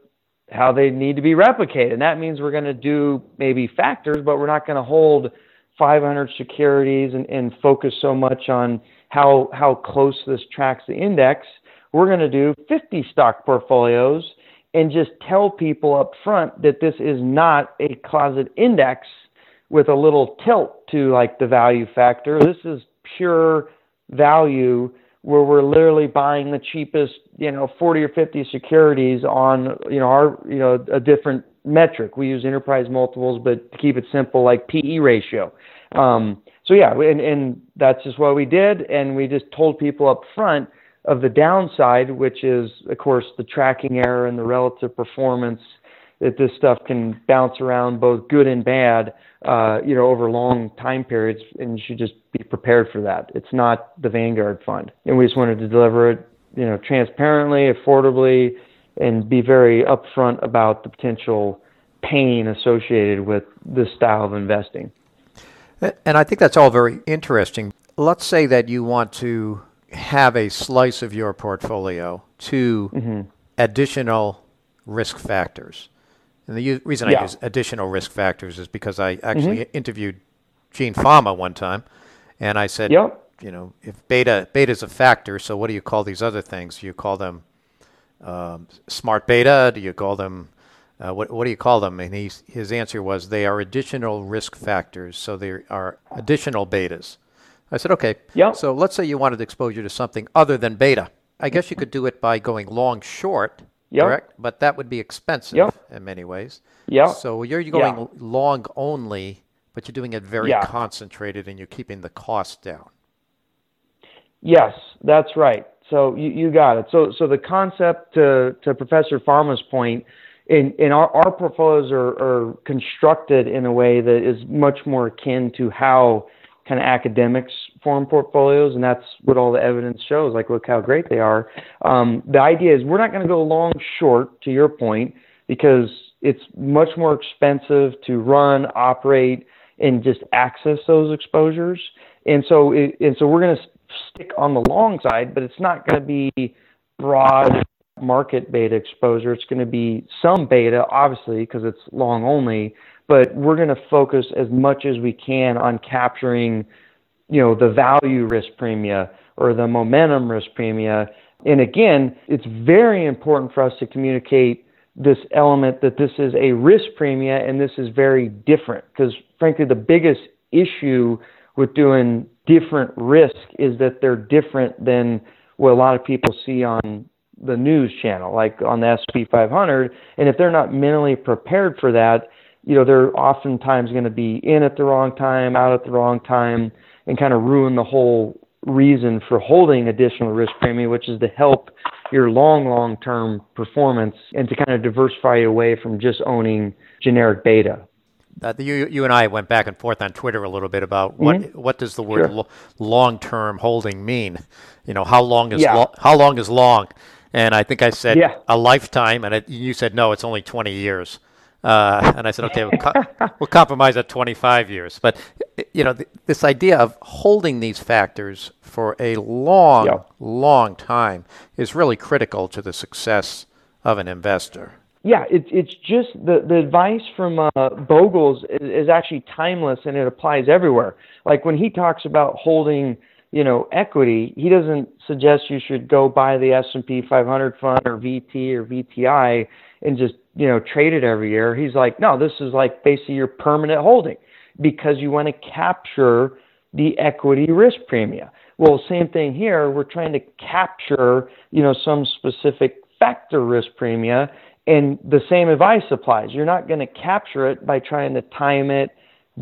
how they need to be replicated. And that means we're going to do maybe factors, but we're not going to hold 500 securities and, and focus so much on how how close this tracks the index. We're going to do 50 stock portfolios and just tell people up front that this is not a closet index with a little tilt to like the value factor. This is pure value where we're literally buying the cheapest, you know, 40 or 50 securities on, you know, our, you know, a different metric. We use enterprise multiples, but to keep it simple, like PE ratio. Um, so yeah, and, and that's just what we did, and we just told people up front of the downside, which is of course the tracking error and the relative performance that this stuff can bounce around both good and bad, uh, you know, over long time periods, and you should just be prepared for that. It's not the Vanguard fund, and we just wanted to deliver it, you know, transparently, affordably, and be very upfront about the potential pain associated with this style of investing. And I think that's all very interesting. Let's say that you want to have a slice of your portfolio to mm-hmm. additional risk factors. And the reason yeah. I use additional risk factors is because I actually mm-hmm. interviewed Gene Fama one time, and I said, yep. you know, if beta beta is a factor, so what do you call these other things? Do you call them um, smart beta? Do you call them uh, what what do you call them? And he, his answer was they are additional risk factors, so they are additional betas. I said, okay. Yep. So let's say you wanted exposure to something other than beta. I guess you could do it by going long short, yep. correct? But that would be expensive yep. in many ways. Yeah. So you're going yep. long only, but you're doing it very concentrated and you're keeping the cost down. Yes, that's right. So you, you got it. So so the concept to to Professor Fama's point, in in our, our portfolios are, are constructed in a way that is much more akin to how kind of academics form portfolios, and that's what all the evidence shows. Like, look how great they are. Um, the idea is we're not going to go long short, to your point, because it's much more expensive to run, operate, and just access those exposures. And so, it, and so we're going to stick on the long side, but it's not going to be broad market beta exposure. It's going to be some beta, obviously, because it's long only, but we're going to focus as much as we can on capturing, you know, the value risk premia or the momentum risk premia. And again, it's very important for us to communicate this element that this is a risk premia and this is very different because frankly the biggest issue with doing different risk is that they're different than what a lot of people see on the news channel like on the S&P 500 and if they're not mentally prepared for that you know, they're oftentimes going to be in at the wrong time, out at the wrong time, and kind of ruin the whole reason for holding additional risk premium, which is to help your long, long term performance and to kind of diversify away from just owning generic beta. Uh, you, you and I went back and forth on Twitter a little bit about what mm-hmm. what does the word sure. lo- long term holding mean? You know, how long is yeah. lo- how long is long? And I think I said yeah. a lifetime, and it, you said no, it's only twenty years. Uh, and I said, okay, we'll, co- <laughs> we'll, compromise at 25 years. But, you know, th- this idea of holding these factors for a long, yep. long time is really critical to the success of an investor. Yeah, it's it's just the, the advice from uh, Bogle's is, is actually timeless and it applies everywhere. Like when he talks about holding, you know, equity, he doesn't suggest you should go buy the S&P 500 fund or VT or VTI and just you know trade it every year. He's like, no, this is like basically your permanent holding because you want to capture the equity risk premium. Well, same thing here. We're trying to capture you know some specific factor risk premium, and the same advice applies. You're not going to capture it by trying to time it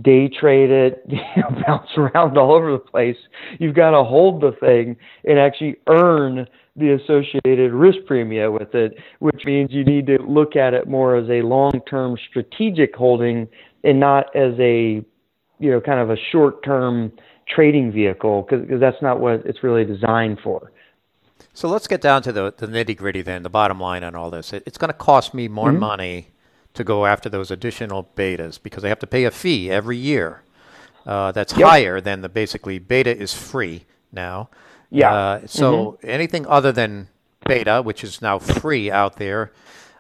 day trade it, <laughs> you know, bounce around all over the place. You've got to hold the thing and actually earn the associated risk premium with it, which means you need to look at it more as a long-term strategic holding and not as a, you know, kind of a short-term trading vehicle because that's not what it's really designed for. So let's get down to the, the nitty gritty then, the bottom line on all this. It, it's going to cost me more mm-hmm. money to go after those additional betas because I have to pay a fee every year uh, that's yep. higher than the basically beta is free now. Yeah. Uh, so mm-hmm. anything other than beta, which is now free out there,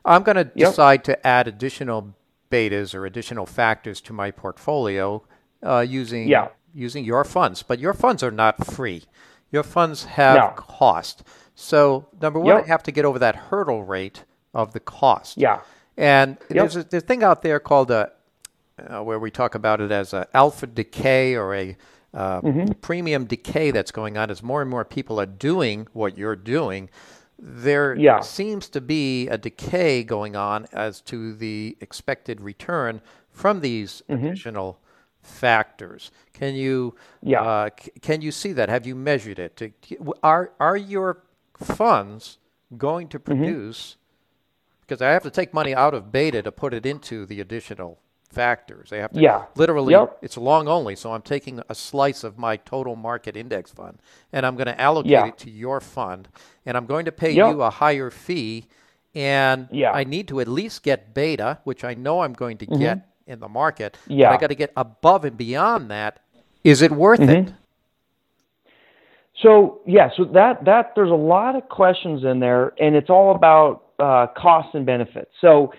I'm going to yep. decide to add additional betas or additional factors to my portfolio uh, using yeah. using your funds. But your funds are not free. Your funds have no. cost. So number one, yep. I have to get over that hurdle rate of the cost. Yeah. And yep. there's a, there's a thing out there called a, uh, where we talk about it as a alpha decay or a uh, mm-hmm. premium decay that's going on as more and more people are doing what you're doing. There yeah. seems to be a decay going on as to the expected return from these mm-hmm. additional factors. Can you yeah. Uh, c- can you see that? Have you measured it? Are are your funds going to mm-hmm. produce because I have to take money out of beta to put it into the additional factors. They have to yeah. literally yep. it's long only, so I'm taking a slice of my total market index fund and I'm going to allocate yeah. it to your fund and I'm going to pay yep. you a higher fee and yeah. I need to at least get beta, which I know I'm going to mm-hmm. get in the market. Yeah. I got to get above and beyond that. Is it worth mm-hmm. it? So yeah, so that that there's a lot of questions in there, and it's all about uh, costs and benefits. So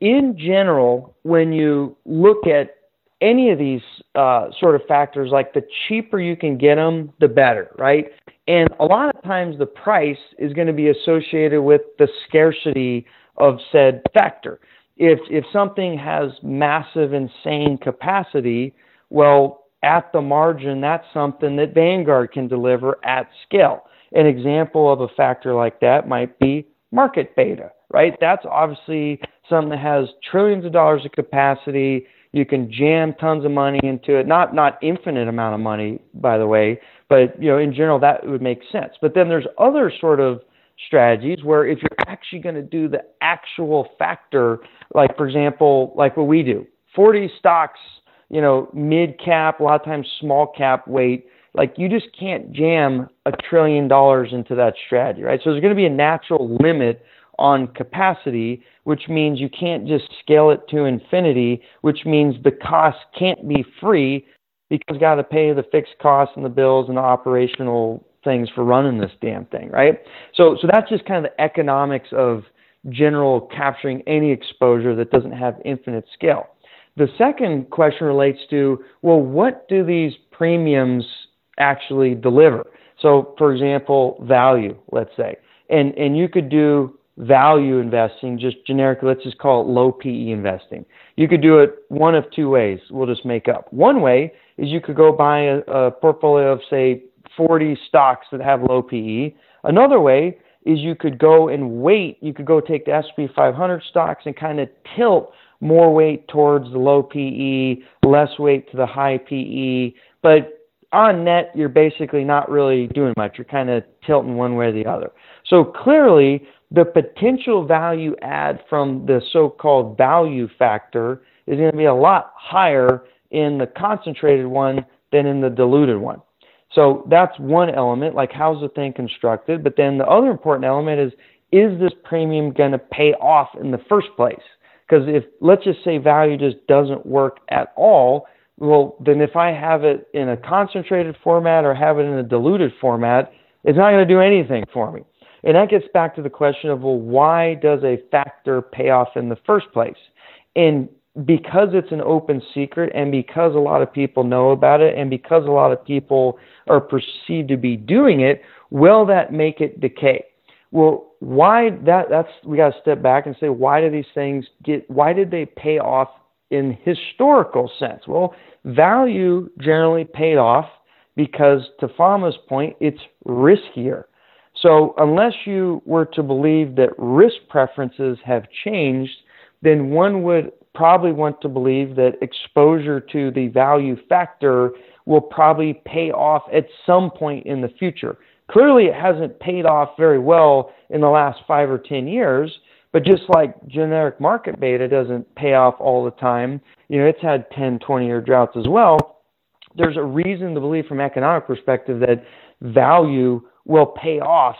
in general, when you look at any of these uh, sort of factors, like the cheaper you can get them, the better, right? And a lot of times the price is going to be associated with the scarcity of said factor. If if something has massive, insane capacity, well, at the margin, that's something that Vanguard can deliver at scale. An example of a factor like that might be market beta, right? That's obviously something that has trillions of dollars of capacity. You can jam tons of money into it. Not not infinite amount of money, by the way, but you know, in general that would make sense. But then there's other sort of strategies where if you're actually going to do the actual factor, like for example, like what we do, 40 stocks you know, mid cap, a lot of times small cap weight. Like you just can't jam a trillion dollars into that strategy, right? So there's going to be a natural limit on capacity, which means you can't just scale it to infinity, which means the cost can't be free because you've got to pay the fixed costs and the bills and the operational things for running this damn thing, right? So so that's just kind of the economics of general capturing any exposure that doesn't have infinite scale. The second question relates to, well, what do these premiums actually deliver? So, for example, value, let's say. And, and you could do value investing, just generically, let's just call it low PE investing. You could do it one of two ways. We'll just make up. One way is you could go buy a, a portfolio of, say, 40 stocks that have low PE. Another way is you could go and wait. You could go take the S&P 500 stocks and kind of tilt more weight towards the low PE, less weight to the high PE. But on net, you're basically not really doing much. You're kind of tilting one way or the other. So clearly, the potential value add from the so called value factor is going to be a lot higher in the concentrated one than in the diluted one. So that's one element, like how's the thing constructed? But then the other important element is is this premium going to pay off in the first place? Because if, let's just say value just doesn't work at all, well, then if I have it in a concentrated format or have it in a diluted format, it's not going to do anything for me. And that gets back to the question of, well, why does a factor pay off in the first place? And because it's an open secret and because a lot of people know about it and because a lot of people are perceived to be doing it, will that make it decay? Well, why that that's we got to step back and say why do these things get why did they pay off in historical sense? Well, value generally paid off because to Fama's point, it's riskier. So unless you were to believe that risk preferences have changed, then one would probably want to believe that exposure to the value factor will probably pay off at some point in the future. Clearly, it hasn't paid off very well in the last five or 10 years, but just like generic market beta doesn't pay off all the time, you know, it's had 10, 20 year droughts as well. There's a reason to believe from economic perspective that value will pay off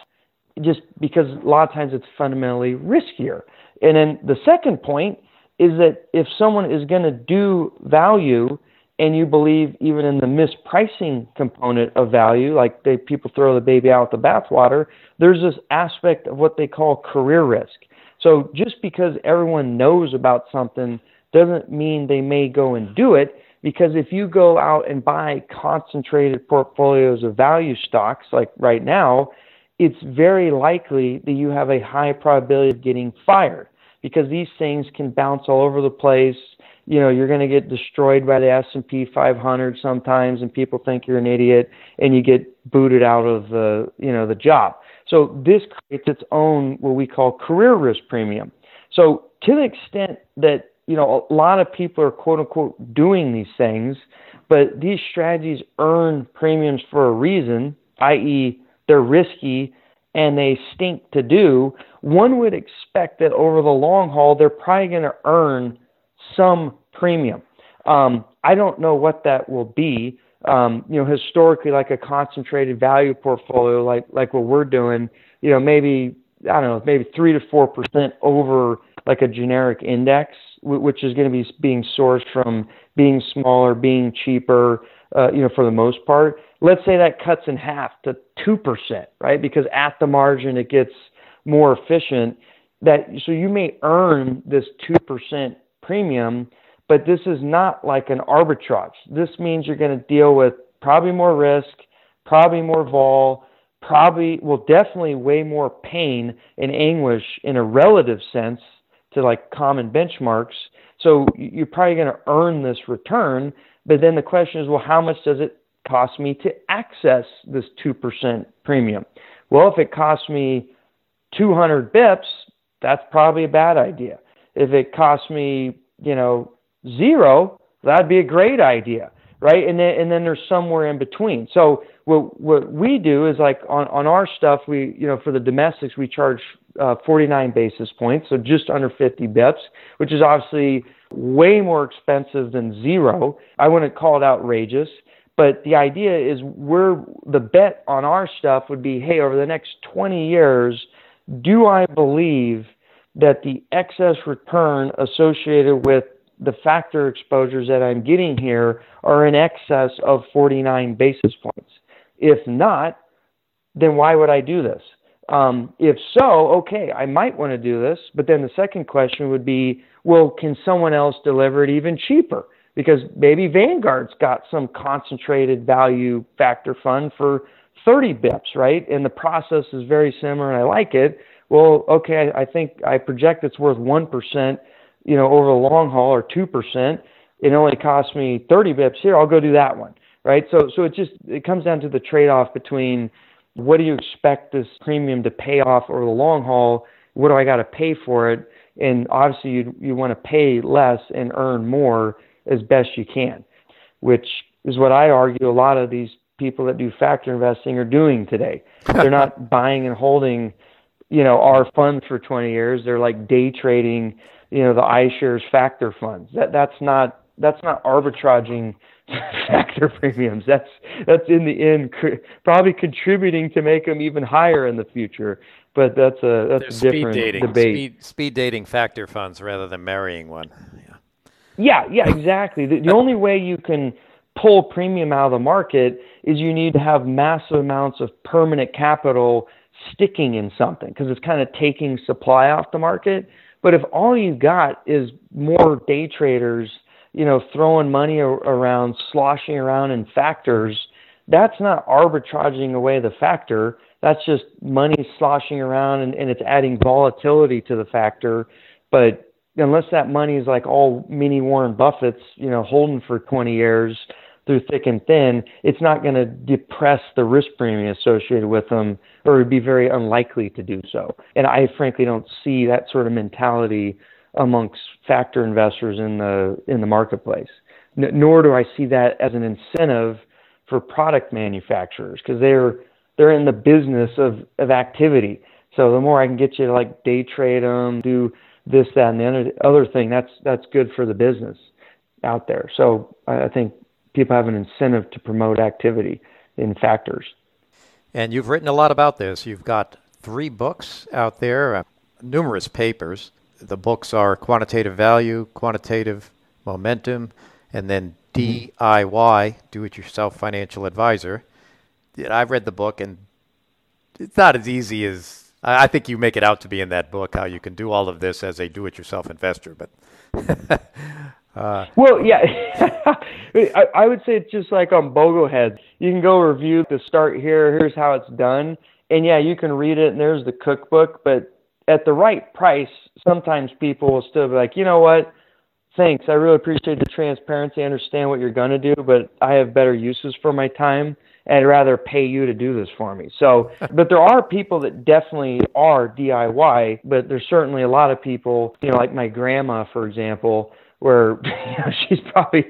just because a lot of times it's fundamentally riskier. And then the second point is that if someone is going to do value, and you believe even in the mispricing component of value, like they, people throw the baby out with the bathwater, there's this aspect of what they call career risk. So just because everyone knows about something doesn't mean they may go and do it. Because if you go out and buy concentrated portfolios of value stocks, like right now, it's very likely that you have a high probability of getting fired because these things can bounce all over the place you know you're going to get destroyed by the S&P 500 sometimes and people think you're an idiot and you get booted out of the you know the job so this creates its own what we call career risk premium so to the extent that you know a lot of people are quote unquote doing these things but these strategies earn premiums for a reason i.e. they're risky and they stink to do one would expect that over the long haul they're probably going to earn some premium. Um, I don't know what that will be. Um, you know, historically, like a concentrated value portfolio, like like what we're doing, you know, maybe I don't know, maybe three to four percent over like a generic index, which is going to be being sourced from being smaller, being cheaper, uh, you know, for the most part. let's say that cuts in half to 2%, right? Because at the margin it gets more efficient that so you may earn this 2% premium, but this is not like an arbitrage. This means you're going to deal with probably more risk, probably more vol, probably well definitely way more pain and anguish in a relative sense to like common benchmarks. So you're probably going to earn this return, but then the question is, well, how much does it cost me to access this 2% premium? Well, if it costs me 200 bips, that's probably a bad idea. If it costs me, you know, zero, that'd be a great idea, right? And then and then there's somewhere in between. So what what we do is like on on our stuff, we you know for the domestics we charge uh, 49 basis points, so just under 50 bips, which is obviously way more expensive than zero. I wouldn't call it outrageous. But the idea is we're the bet on our stuff would be, hey, over the next 20 years, do I believe that the excess return associated with the factor exposures that I'm getting here are in excess of 49 basis points? If not, then why would I do this? Um, if so, okay, I might want to do this. But then the second question would be, well, can someone else deliver it even cheaper? Because maybe Vanguard's got some concentrated value factor fund for 30 bips, right? And the process is very similar and I like it. Well, okay, I think I project it's worth 1%, you know, over the long haul or 2%. It only costs me 30 bips here. I'll go do that one, right? So, so it just, it comes down to the trade off between what do you expect this premium to pay off over the long haul? What do I got to pay for it? And obviously you, you want to pay less and earn more as best you can, which is what I argue a lot of these people that do factor investing are doing today. <laughs> They're not buying and holding, you know, our funds for 20 years. They're like day trading, you know, the iShares factor funds. That that's not that's not arbitraging <laughs> factor premiums. That's that's in the end cr- probably contributing to make them even higher in the future. But that's a that's a different dating. debate. Speed, speed dating factor funds rather than marrying one. Yeah, yeah, yeah exactly. The, the only way you can pull premium out of the market is you need to have massive amounts of permanent capital sticking in something because it's kind of taking supply off the market. But if all you've got is more day traders, you know, throwing money around, sloshing around in factors, that's not arbitraging away the factor. That's just money sloshing around and, and it's adding volatility to the factor. But unless that money is like all mini Warren Buffett's, you know, holding for 20 years, through thick and thin, it's not going to depress the risk premium associated with them, or it would be very unlikely to do so. And I frankly don't see that sort of mentality amongst factor investors in the in the marketplace. N- nor do I see that as an incentive for product manufacturers because they're they're in the business of of activity. So the more I can get you to like day trade them, do this, that, and the other thing, that's that's good for the business out there. So I think people have an incentive to promote activity in factors. And you've written a lot about this. You've got three books out there, uh, numerous papers. The books are Quantitative Value, Quantitative Momentum, and then DIY, Do It Yourself Financial Advisor. I've read the book, and it's not as easy as I think you make it out to be in that book how you can do all of this as a do it yourself investor. But <laughs> Uh, well, yeah, <laughs> I, I, would say it's just like on Bogleheads. You can go review the start here. Here's how it's done, and yeah, you can read it. And there's the cookbook, but at the right price, sometimes people will still be like, you know what? Thanks. I really appreciate the transparency. I understand what you're going to do, but I have better uses for my time. And I'd rather pay you to do this for me. So, <laughs> but there are people that definitely are DIY, but there's certainly a lot of people, you know, like my grandma, for example, where <laughs> you know, she's probably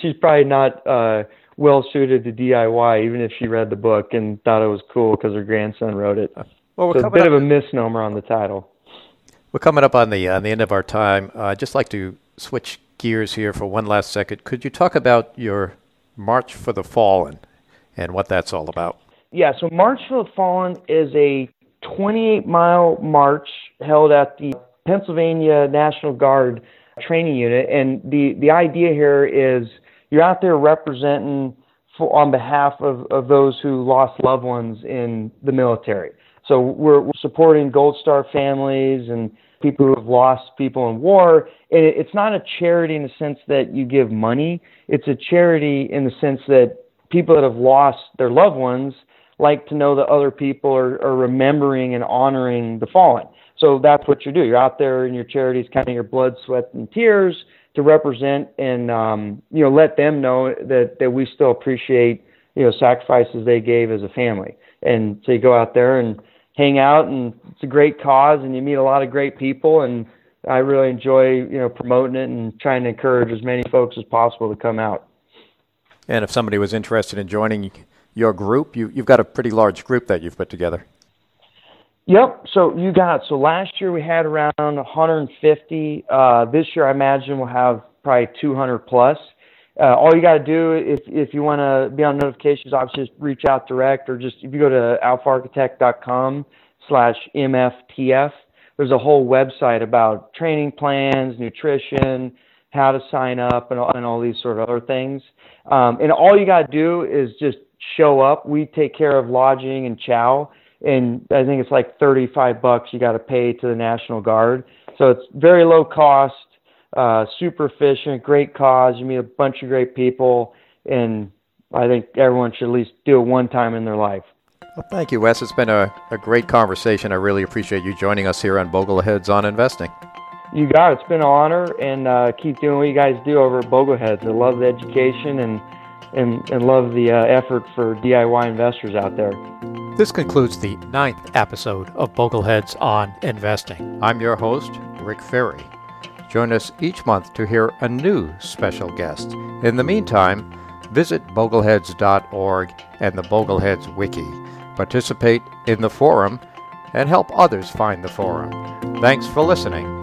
she's probably not uh, well suited to DIY, even if she read the book and thought it was cool because her grandson wrote it. Well, we're so a bit of a misnomer on the title. We're coming up on the on the end of our time. Uh, I'd just like to switch gears here for one last second. Could you talk about your March for the Fallen and what that's all about? Yeah, so March for the Fallen is a 28 mile march held at the Pennsylvania National Guard training unit. And the, the idea here is you're out there representing for, on behalf of, of those who lost loved ones in the military. So we're, we're supporting Gold Star families and people who have lost people in war. And it, it's not a charity in the sense that you give money. It's a charity in the sense that people that have lost their loved ones like to know that other people are, are remembering and honoring the fallen. So that's what you do. You're out there in your charities, of your blood, sweat, and tears to represent and um, you know let them know that that we still appreciate you know sacrifices they gave as a family. And so you go out there and hang out, and it's a great cause, and you meet a lot of great people, and I really enjoy you know promoting it and trying to encourage as many folks as possible to come out. And if somebody was interested in joining your group, you, you've got a pretty large group that you've put together. Yep. So you got so last year we had around 150. Uh, this year I imagine we'll have probably 200 plus. Uh, all you got to do if if you want to be on notifications, obviously just reach out direct or just if you go to alphaarchitect.com slash mftf. There's a whole website about training plans, nutrition, how to sign up, and and all these sort of other things. Um, and all you got to do is just show up. We take care of lodging and chow and I think it's like 35 bucks you got to pay to the National Guard. So it's very low cost, uh, super efficient, great cause. You meet a bunch of great people, and I think everyone should at least do it one time in their life. Well, thank you, Wes. It's been a, a great conversation. I really appreciate you joining us here on Bogleheads on Investing. You got it. It's been an honor, and uh, keep doing what you guys do over at Bogleheads. I love the education and and, and love the uh, effort for DIY investors out there. This concludes the ninth episode of Bogleheads on Investing. I'm your host, Rick Ferri. Join us each month to hear a new special guest. In the meantime, visit bogleheads.org and the Bogleheads Wiki. Participate in the forum and help others find the forum. Thanks for listening.